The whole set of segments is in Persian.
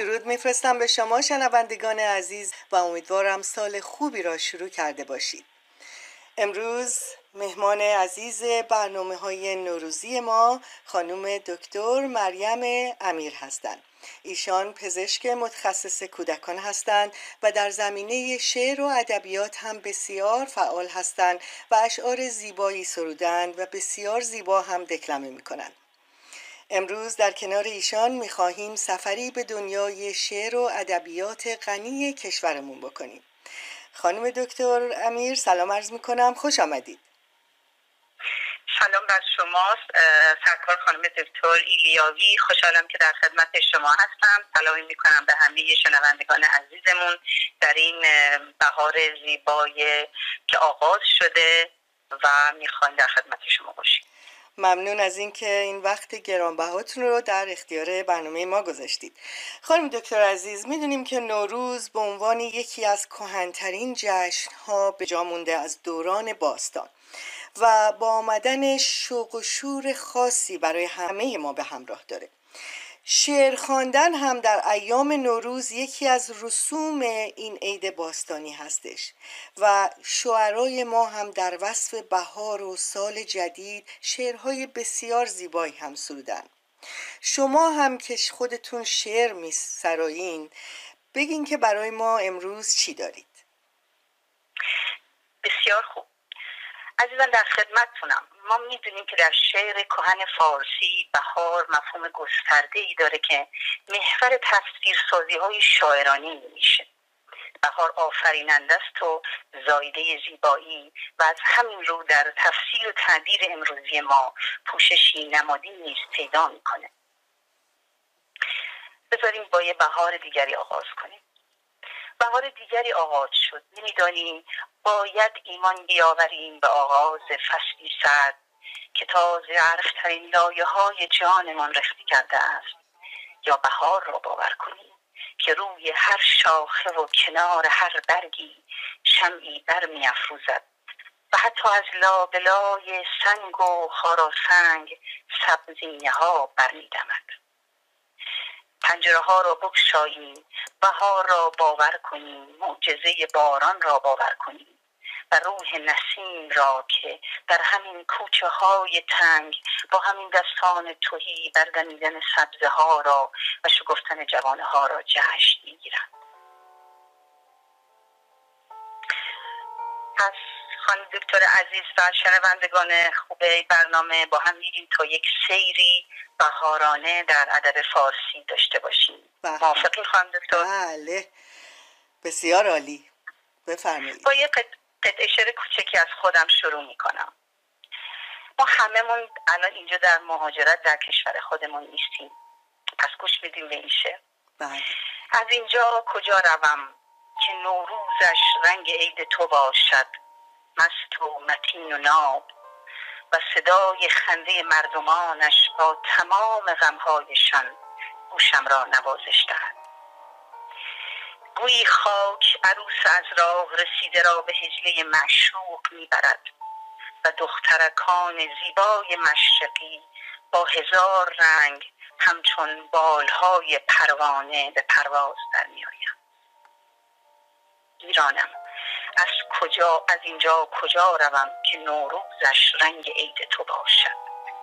درود میفرستم به شما شنوندگان عزیز و امیدوارم سال خوبی را شروع کرده باشید امروز مهمان عزیز برنامه های نوروزی ما خانم دکتر مریم امیر هستند ایشان پزشک متخصص کودکان هستند و در زمینه شعر و ادبیات هم بسیار فعال هستند و اشعار زیبایی سرودند و بسیار زیبا هم دکلمه می کنند. امروز در کنار ایشان می‌خواهیم سفری به دنیای شعر و ادبیات غنی کشورمون بکنیم. خانم دکتر امیر سلام عرض می‌کنم. خوش آمدید. سلام بر شماست. سرکار خانم دکتر ایلیاوی خوشحالم که در خدمت شما هستم. سلامی می‌کنم به همه شنوندگان عزیزمون در این بهار زیبای که آغاز شده و می‌خوایم در خدمت شما باشیم. ممنون از اینکه این وقت گرانبهاتون رو در اختیار برنامه ما گذاشتید. خانم دکتر عزیز می‌دونیم که نوروز به عنوان یکی از کهنترین جشنها به جا مونده از دوران باستان و با آمدن شوق و شور خاصی برای همه ما به همراه داره. شعر خواندن هم در ایام نوروز یکی از رسوم این عید باستانی هستش و شعرای ما هم در وصف بهار و سال جدید شعرهای بسیار زیبایی هم سرودن. شما هم که خودتون شعر می سرایین بگین که برای ما امروز چی دارید؟ بسیار خوب. عزیزان در خدمتتونم. ما می‌دونیم که در شعر کهن فارسی بهار مفهوم گسترده ای داره که محور تفسیر سازی های شاعرانی میشه. بهار آفریننده است و زایده زیبایی و از همین رو در تفسیر و تعبیر امروزی ما پوششی نمادی نیز پیدا می‌کنه. بذاریم با یه بهار دیگری آغاز کنیم. بهار دیگری آغاز شد. نمی‌دانیم. باید ایمان بیاوریم به آغاز فصلی سرد که تا زرخترین لایه های جانمان رختی کرده است. یا بهار را باور کنیم که روی هر شاخه و کنار هر برگی شمعی برمی افروزد و حتی از لابلای سنگ و خاراسنگ سبزینه ها برمیدمد. پنجره ها را بگشاییم بهار را باور کنیم معجزه باران را باور کنیم و روح نسیم را که در همین کوچه های تنگ با همین دستان توهی بردمیدن سبزه ها را و شگفتن جوانه ها را جشن می‌گیرند پس خانم دکتر عزیز و شنوندگان خوب برنامه با هم میریم تا یک سیری بهارانه در ادب فارسی داشته باشیم. بله. موافقین خانم دکتر؟ بله. بسیار عالی. بفرمایید. با قطعه شعر کوچکی از خودم شروع می‌کنم. ما هممون الان اینجا در مهاجرت در کشور خودمون نیستیم. پس گوش میدیم به این شعر. بله. از اینجا کجا روم که نوروزش رنگ عید تو باشد؟ مست و متین و ناب و صدای خنده مردمانش با تمام غمهایشان گوشم را نوازش دهد گویی خاک عروس از راه رسیده را به هجله معشوق می‌برد و دخترکان زیبای مشرقی با هزار رنگ همچون بالهای پروانه به پرواز در میآیند. ایرانم از کجا از اینجا کجا روم که نوروزش رنگ عید تو باشد؟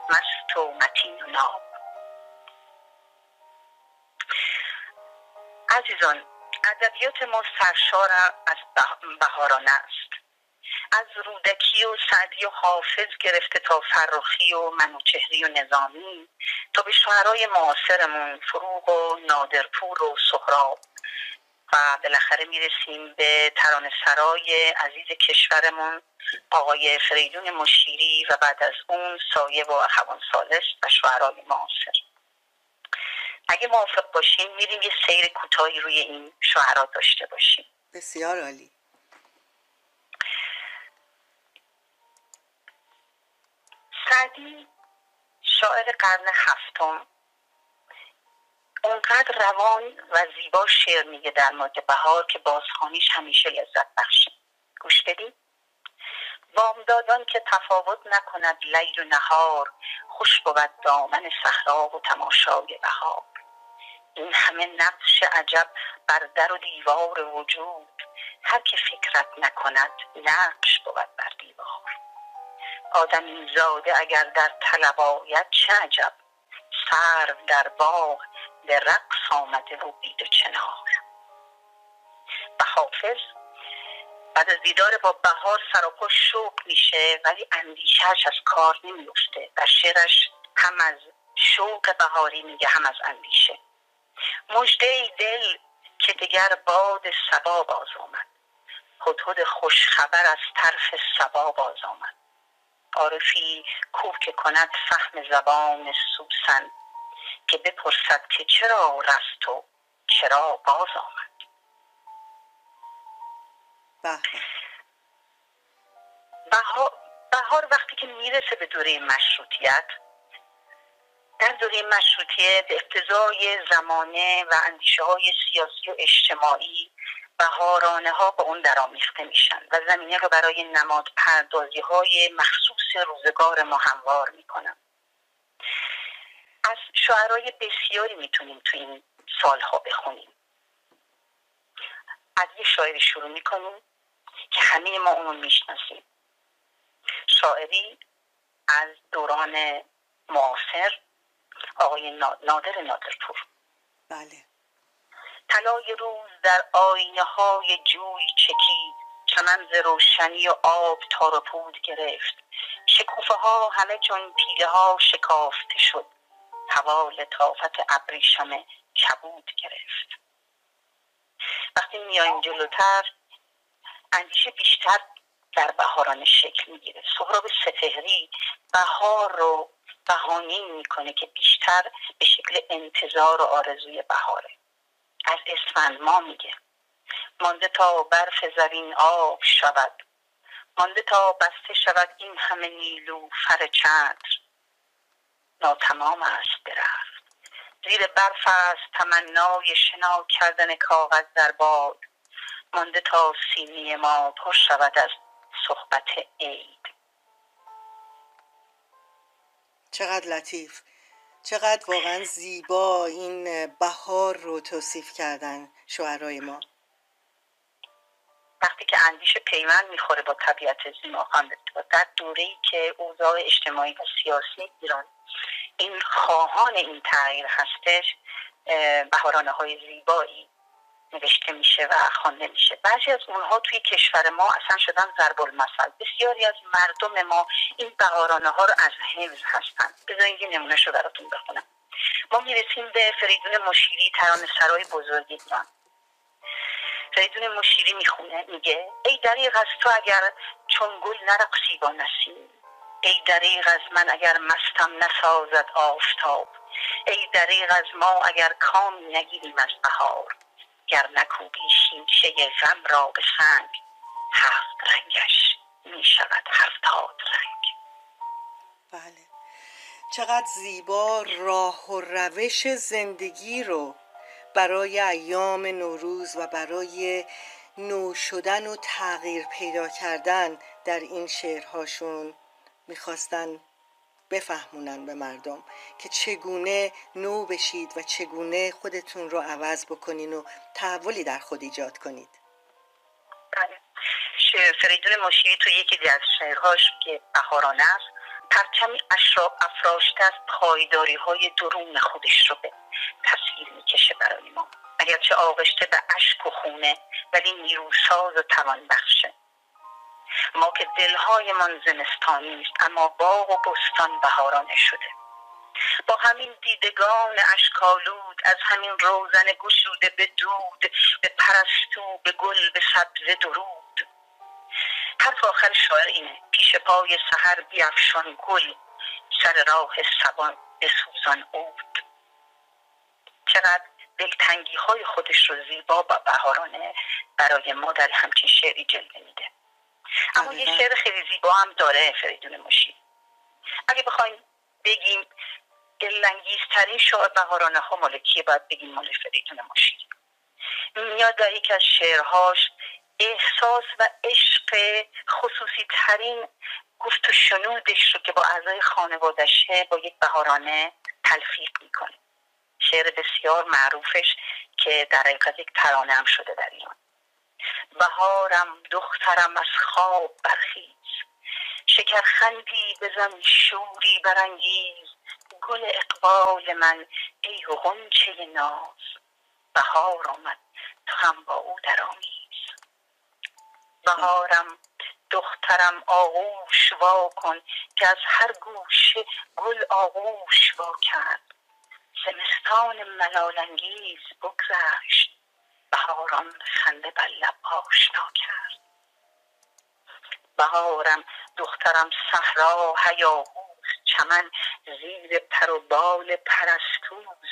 مست و متین و ناب. عزیزان ادبیات ما سرشار از به- بهارانه است. از رودکی و سعدی و حافظ گرفته تا فرخی و منوچهری و نظامی تا به شعرهای معاصرمون فروغ و نادرپور و سهراب. و بالاخره می‌رسیم به ترانه سرای عزیز کشورمون آقای فریدون مشیری و بعد از اون سایه و اخوان سالس و شعرهای معاصر. اگه موافق باشیم میریم یه سیر کوتاهی روی این شعرا داشته باشیم. بسیار عالی. سعدی شاعر قرن هفتم. اونقدر روان و زیبا شعر میگه در مورد بهار که بازخانیش همیشه لذت بخشه. گوش بدید. بامدادان که تفاوت نکند لیل و نهار خوش بود دامن صحرا و تماشای بهار. این همه نقش عجب بر در و دیوار وجود. هر که فکرت نکند نقش بود بر دیوار. آدمی زاده اگر در طلب آید چه عجب؟ سرو در باغ به رقص آمده و بید و چنار. و حافظ بعد از دیدار با بهار سراپا شوق میشه ولی اندیشهش از کار نمیفته در شعرش هم از شوق بهاری میگه هم از اندیشه. مجده دل که دیگر باد سبا باز آمد. خوش خبر از طرف سبا باز آمد. عارفی کو که کند فهم زبان سوسن. که بپرسد که چرا رست و چرا باز آمد به. بهار, بهار وقتی که می‌رسه به دوره مشروطیت در دوره مشروطیه به اقتضای زمانه و اندیشه های سیاسی و اجتماعی بهارانه ها به اون درآمیخته میشن و زمینه رو برای نماد پردازی های مخصوص روزگار ما هموار می‌کنن از شعرهای بسیاری می‌تونیم تو این سالها بخونیم. از یه شاعری شروع می‌کنیم که همه ما اونو می‌شناسیم. شاعری از دوران معاصر آقای نا- نادر نادرپور. بله. طلای روز در آینه های جوی چکید چمن ز روشنی و آب تار و پود گرفت. شکوفه ها همه چون پیله ها شکافته شد. هوا لطافت ابریشم کبود گرفت. وقتی میایم جلوتر اندیشه بیشتر در بهاران شکل می‌گیره. سهراب سپهری بهار رو بهانه می‌کنه که بیشتر به شکل انتظار و آرزوی بهاره. از اسفند ما میگه مانده تا برف زرین آب شود. مانده تا بسته شود این همه نیلو فر چتر. ناتمام است درخت. زیر برف است تمنای شنا کردن کاغذ در باد. مانده تا سینه ما پر شود از صحبت عید. چقدر لطیف. چقدر واقعا زیبا این بهار رو توصیف کردن شعرهای ما. وقتی که اندیشه پیوند می‌خوره با طبیعت زیبا در دوره ای که اوضاع اجتماعی و سیاسی ایران این خواهان این تغییر هستش بهارانه های زیبایی نوشته میشه و خوانده میشه. بعضی از اونها توی کشور ما اصلا شدن ضرب المثل بسیاری از مردم ما این بهارانه ها رو از حفظ هستن. بذارید یه نمونه رو براتون بخونم. ما می‌رسیم به فریدون مشیری ترانه سرای بزرگ ایران. فریدون مشیری می‌خونه میگه ای دریغ از تو اگر چون گل نرقصی با نسیم. ای دریغ از من اگر مستم نسازد آفتاب. ای دریغ از ما اگر کامی نگیریم از بهار. گر نکوبی شیشه غم را به سنگ هفت رنگش می شود هفتاد رنگ. بله. چقدر زیبا راه و روش زندگی رو برای ایام نوروز و برای نو شدن و تغییر پیدا کردن در این شعرهاشون. می‌خواستن بفهمونن به مردم که چگونه نو بشید و چگونه خودتون رو عوض بکنین و تحولی در خود ایجاد کنید. بله. فریدون مشیری تو یکی از شعرهاش که بهارانه است پرچمی افراشته از پایداری های درون خودش رو به تصویر می‌کشه برای ما. اگرچه آغشته به اشک و خونه ولی نیروساز و توان بخشه ما که دلهایمان زمستانی است اما باغ و بستان بهارانه شده. با همین دیدگان اشکالود از همین روزن گشوده به دود به پرستو به گل به سبزه درود. حرف آخر شاعر اینه پیش پای سحر بیافشان گل سر راه سبان بسوزان اود چقدر دلتنگی های خودش رو زیبا و بهارانه برای ما در همچین شعری جلوه میده. اما یه. شعر خیلی زیبا هم داره فریدون مشی اگه بخوایم بگیم دلانگیزترین شعر بهارانه ها مال کیه باید بگیم مال فریدون مشی میاد در یکی از شعرهاش احساس و عشق خصوصی ترین گفت و شنودش رو که با اعضای خانوادشه با یک بهارانه تلفیق می‌کنه. شعر بسیار معروفش که در حقیقت یک ترانه هم شده در ایران. بهارم دخترم از خواب برخیز. شکرخندی بزن شوری برانگیز. گل اقبال من ای غنچه ناز. بهار آمد تو هم با او درآمیز بهارم دخترم آغوش وا کن که از هر گوشه گل آغوش وا کرد. زمستان ملالانگیز بگذشت. بهاران خنده بر لب آشنا کرد. بهارم دخترم صحرا هیاهوست چمن زیر پر و بال پرستوز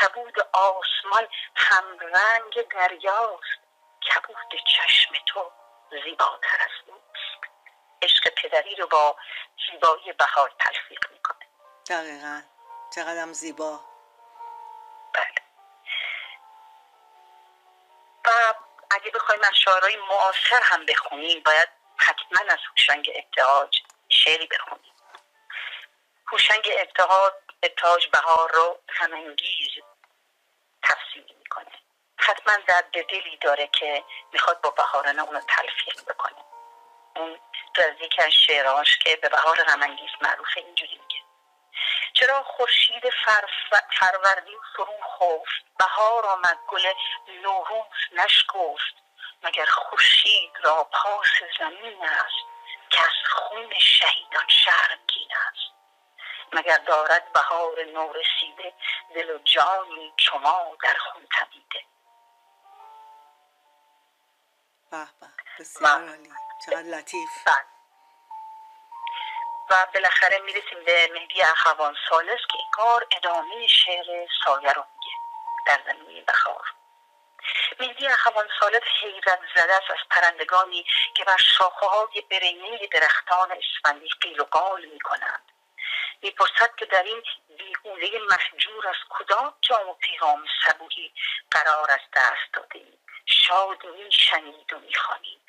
کبود آسمان همرنگ دریاست. کبود چشم تو زیباتر از اوست. عشق پدری رو با زیبایی بهار تلفیق می‌کنه. دقیقا. چقدرم زیبا. شعرهای معاصر هم بخونیم. باید حتما از هوشنگ ابتهاج شعری بخونیم. هوشنگ ابتهاج ابتهاج بهار رو همانگیز تفسیر می‌کنه. حتما در دلی داره که می‌خواد با بهارانه اونو تلفیق بکنه. اون از یکی از که به بهار غمانگیز معروفه اینجوری میگه. چرا خورشید فر- فروردین فرو خفت؟ بهار آمد گل نوروز نشکفت. مگر خورشید را پاس زمین است که از خون شهیدان شرمگین است؟ مگر دارد بهار نو رسیده دل و جانی شما در خون تمیده به به بسیار عالی. چقدر لطیف. بله. و بالاخره می‌رسیم به مهدی اخوان سالس که این کار ادامه شعر سایه رو میگه. در زمینه بخار مهدی اخوان سالس حیرت زده است از پرندگانی که بر شاخه های برینه درختان اسفندی قیل و قال می‌کنند. می‌پرسد که در این بیهوله محجور از کدام جام و پیغام صبوحی قرار از دست داده اید شاد میشنید و می‌خوانید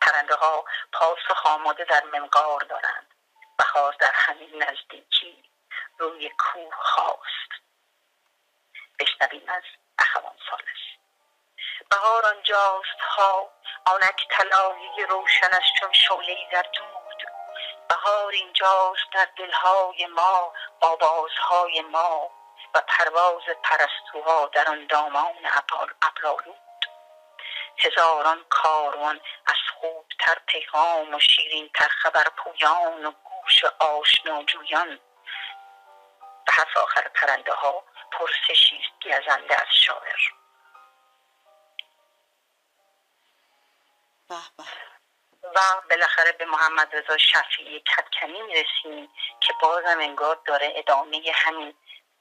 پرنده ها پاسخ آماده در منقار دارند. بهار در همین نزدیکی روی کوه خواست بشنویم از اخوان سالس. بهار آنجاست ها آنک طلایی روشنش چون شعله در دود. بهار اینجاست در دلهای ما آوازهای ما و پرواز پرستوها در آن دامان ابرالود هزاران کاروان از خوبتر پیغام و شیرین تر خبر پویان و گوش آشنا جویان به حرف آخر پرنده ها پرسشی است گزنده از شاعر. به. و بالاخره به محمد رضا شفیعی کتکنی می‌رسیم که بازم انگار داره ادامه همین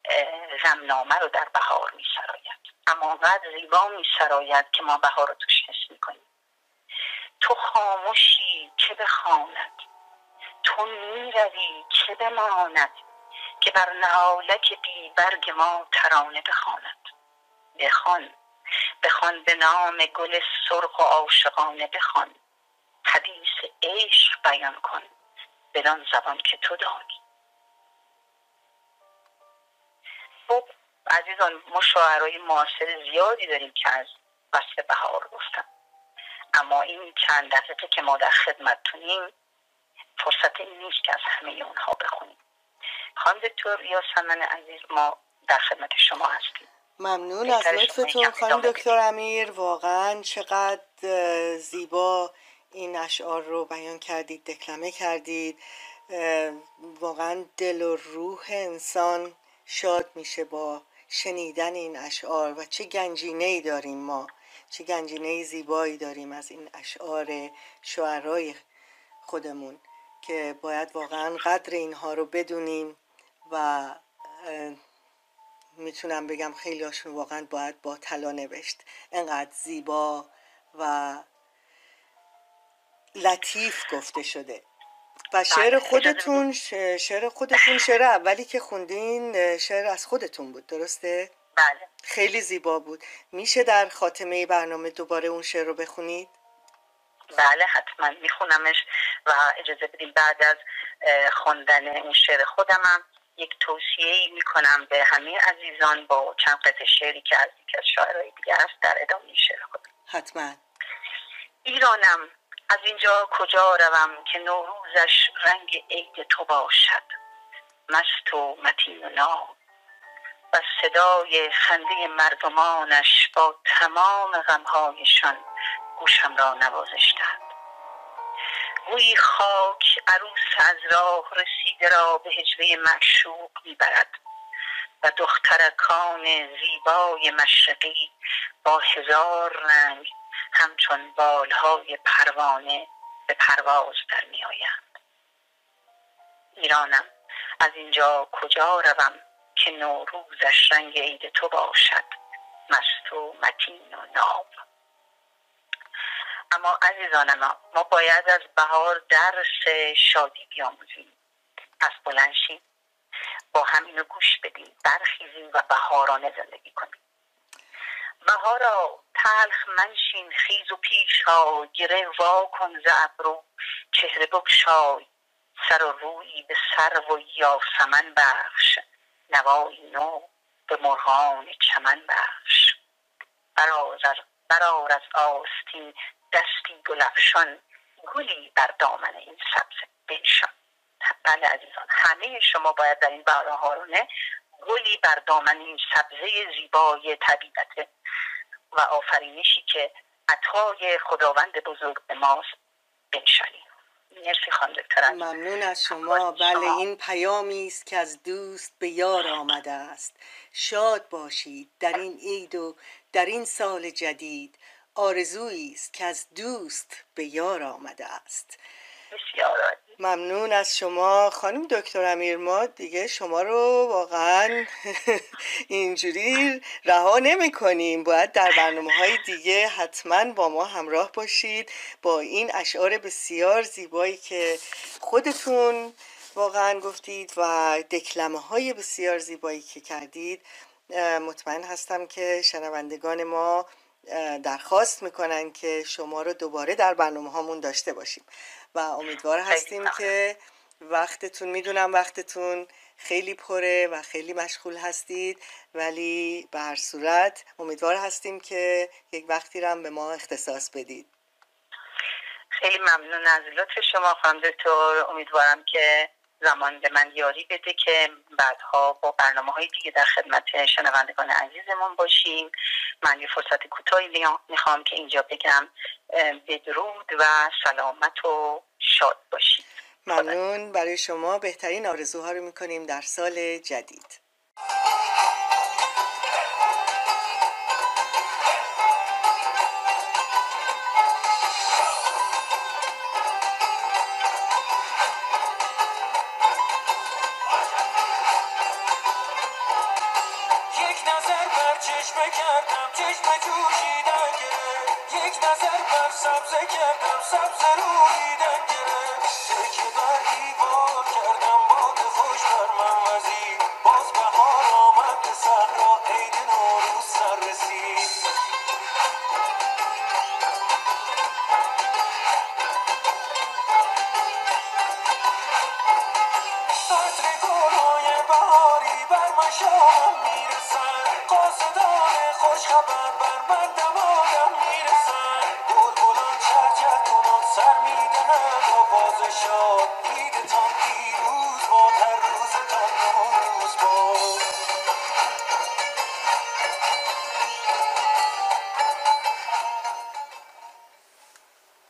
اه، غمنامه رو در بهار میسراید. اما انقدر زیبا میسراید که ما بهار رو توش حس می‌کنیم. تو خاموشی که بخواند تو می‌روی که بماند که بر نهالک بی برگ ما ترانه بخواند. بخوان بخوان به نام گل سرخ و عاشقانه بخوان. حدیث عشق بیان کن بدان زبان که تو دانی. خب عزیزان ما شاعرای معاصر زیادی داریم که از وصف بهار گفتن اما این چند دقیقه که ما در خدمتتونیم فرصت نیست که از همه اونها بخونیم. خانم دکتر یاسمن عزیز ما در خدمت شما هستیم. ممنون از لطفتون خانم دکتر امیر. واقعا چقدر زیبا این اشعار رو بیان کردید دکلمه کردید. واقعا دل و روح انسان شاد میشه با شنیدن این اشعار و چه گنجینه ای داریم ما چه گنجینه زیبایی داریم از این اشعار شعرهای خودمون که باید واقعا قدر اینها رو بدونیم و می‌تونم بگم خیلی هاشون واقعا باید با طلا نوشت. انقدر زیبا و لطیف گفته شده. و شعر بله، خودتون شعر خودتون شعر اولی که خوندین شعر از خودتون بود درسته؟ بله. خیلی زیبا بود. میشه در خاتمه برنامه دوباره اون شعر رو بخونید؟ بله حتما میخونمش و اجازه بدیم بعد از خوندن اون شعر خودمم. یک توصیه ای می‌کنم به همه عزیزان با چند قطع شعری که از یکی از شاعرهای دیگه است در ادامه شعر خودم حتما. ایرانم از اینجا کجا روم که نوروزش رنگ عید تو باشد؟ مست و متین و نام. و صدای خنده مردمانش با تمام غمهایشان گوشم را نوازشتند. گویی خاک عروس از راه رسیده را به هجوه معشوق می‌برد و دخترکان زیبای مشرقی با هزار رنگ همچون بالهای پروانه به پرواز در می آیند. ایرانم از اینجا کجا روم که نوروزش رنگ عید تو باشد مست و متین و ناب اما عزیزان ما باید از بهار درس شادی بیاموزیم. پس بلنشیم با هم اینو گوش بدیم برخیزیم و بهارانه زندگی کنیم. بهارا تلخ منشین خیز و پیش ها گره وا کن ز ابرو چهره بگشای. سر و روی به سر و یاسمن بخش نوایی نو به مرغان چمن بخش. برار از آستین دستی گلفشان گلی بر دامن این سبز بنشان. بله عزیزان همه شما باید در این بهارانه گلی بر دامن این سبزه زیبای طبیعت و آفرینشی که عطای خداوند بزرگ ماست بنشانیم مرسی خانم ممنون از شما بله این پیامی است که از دوست به یار آمده است. شاد باشید. در این عید و در این سال جدید آرزویی است که از دوست به یار آمده است. بسیار ممنون از شما. خانم دکتر امیر ما دیگه شما رو واقعا اینجوری رها نمی کنیم باید در برنامه های دیگه حتما با ما همراه باشید. با این اشعار بسیار زیبایی که خودتون واقعا گفتید و دکلمه های بسیار زیبایی که کردید مطمئن هستم که شنوندگان ما درخواست می‌کنن که شما رو دوباره در برنامه هامون داشته باشیم. و امیدوار هستیم که وقتتون می‌دونم وقتتون خیلی پره و خیلی مشغول هستید ولی به هر صورت امیدوار هستیم که یک وقتی رو به ما اختصاص بدید. خیلی ممنون از لطف شما خانم دکتر. امیدوارم که زمان به من یاری بده که بعدها با برنامه های دیگه در خدمت شنوندگان عزیزمون باشیم. من یه فرصت کوتاهی می‌خوام که اینجا بگم بدرود و سلامت و شاد باشید. ممنون. برای شما بهترین آرزوها رو می‌کنیم در سال جدید.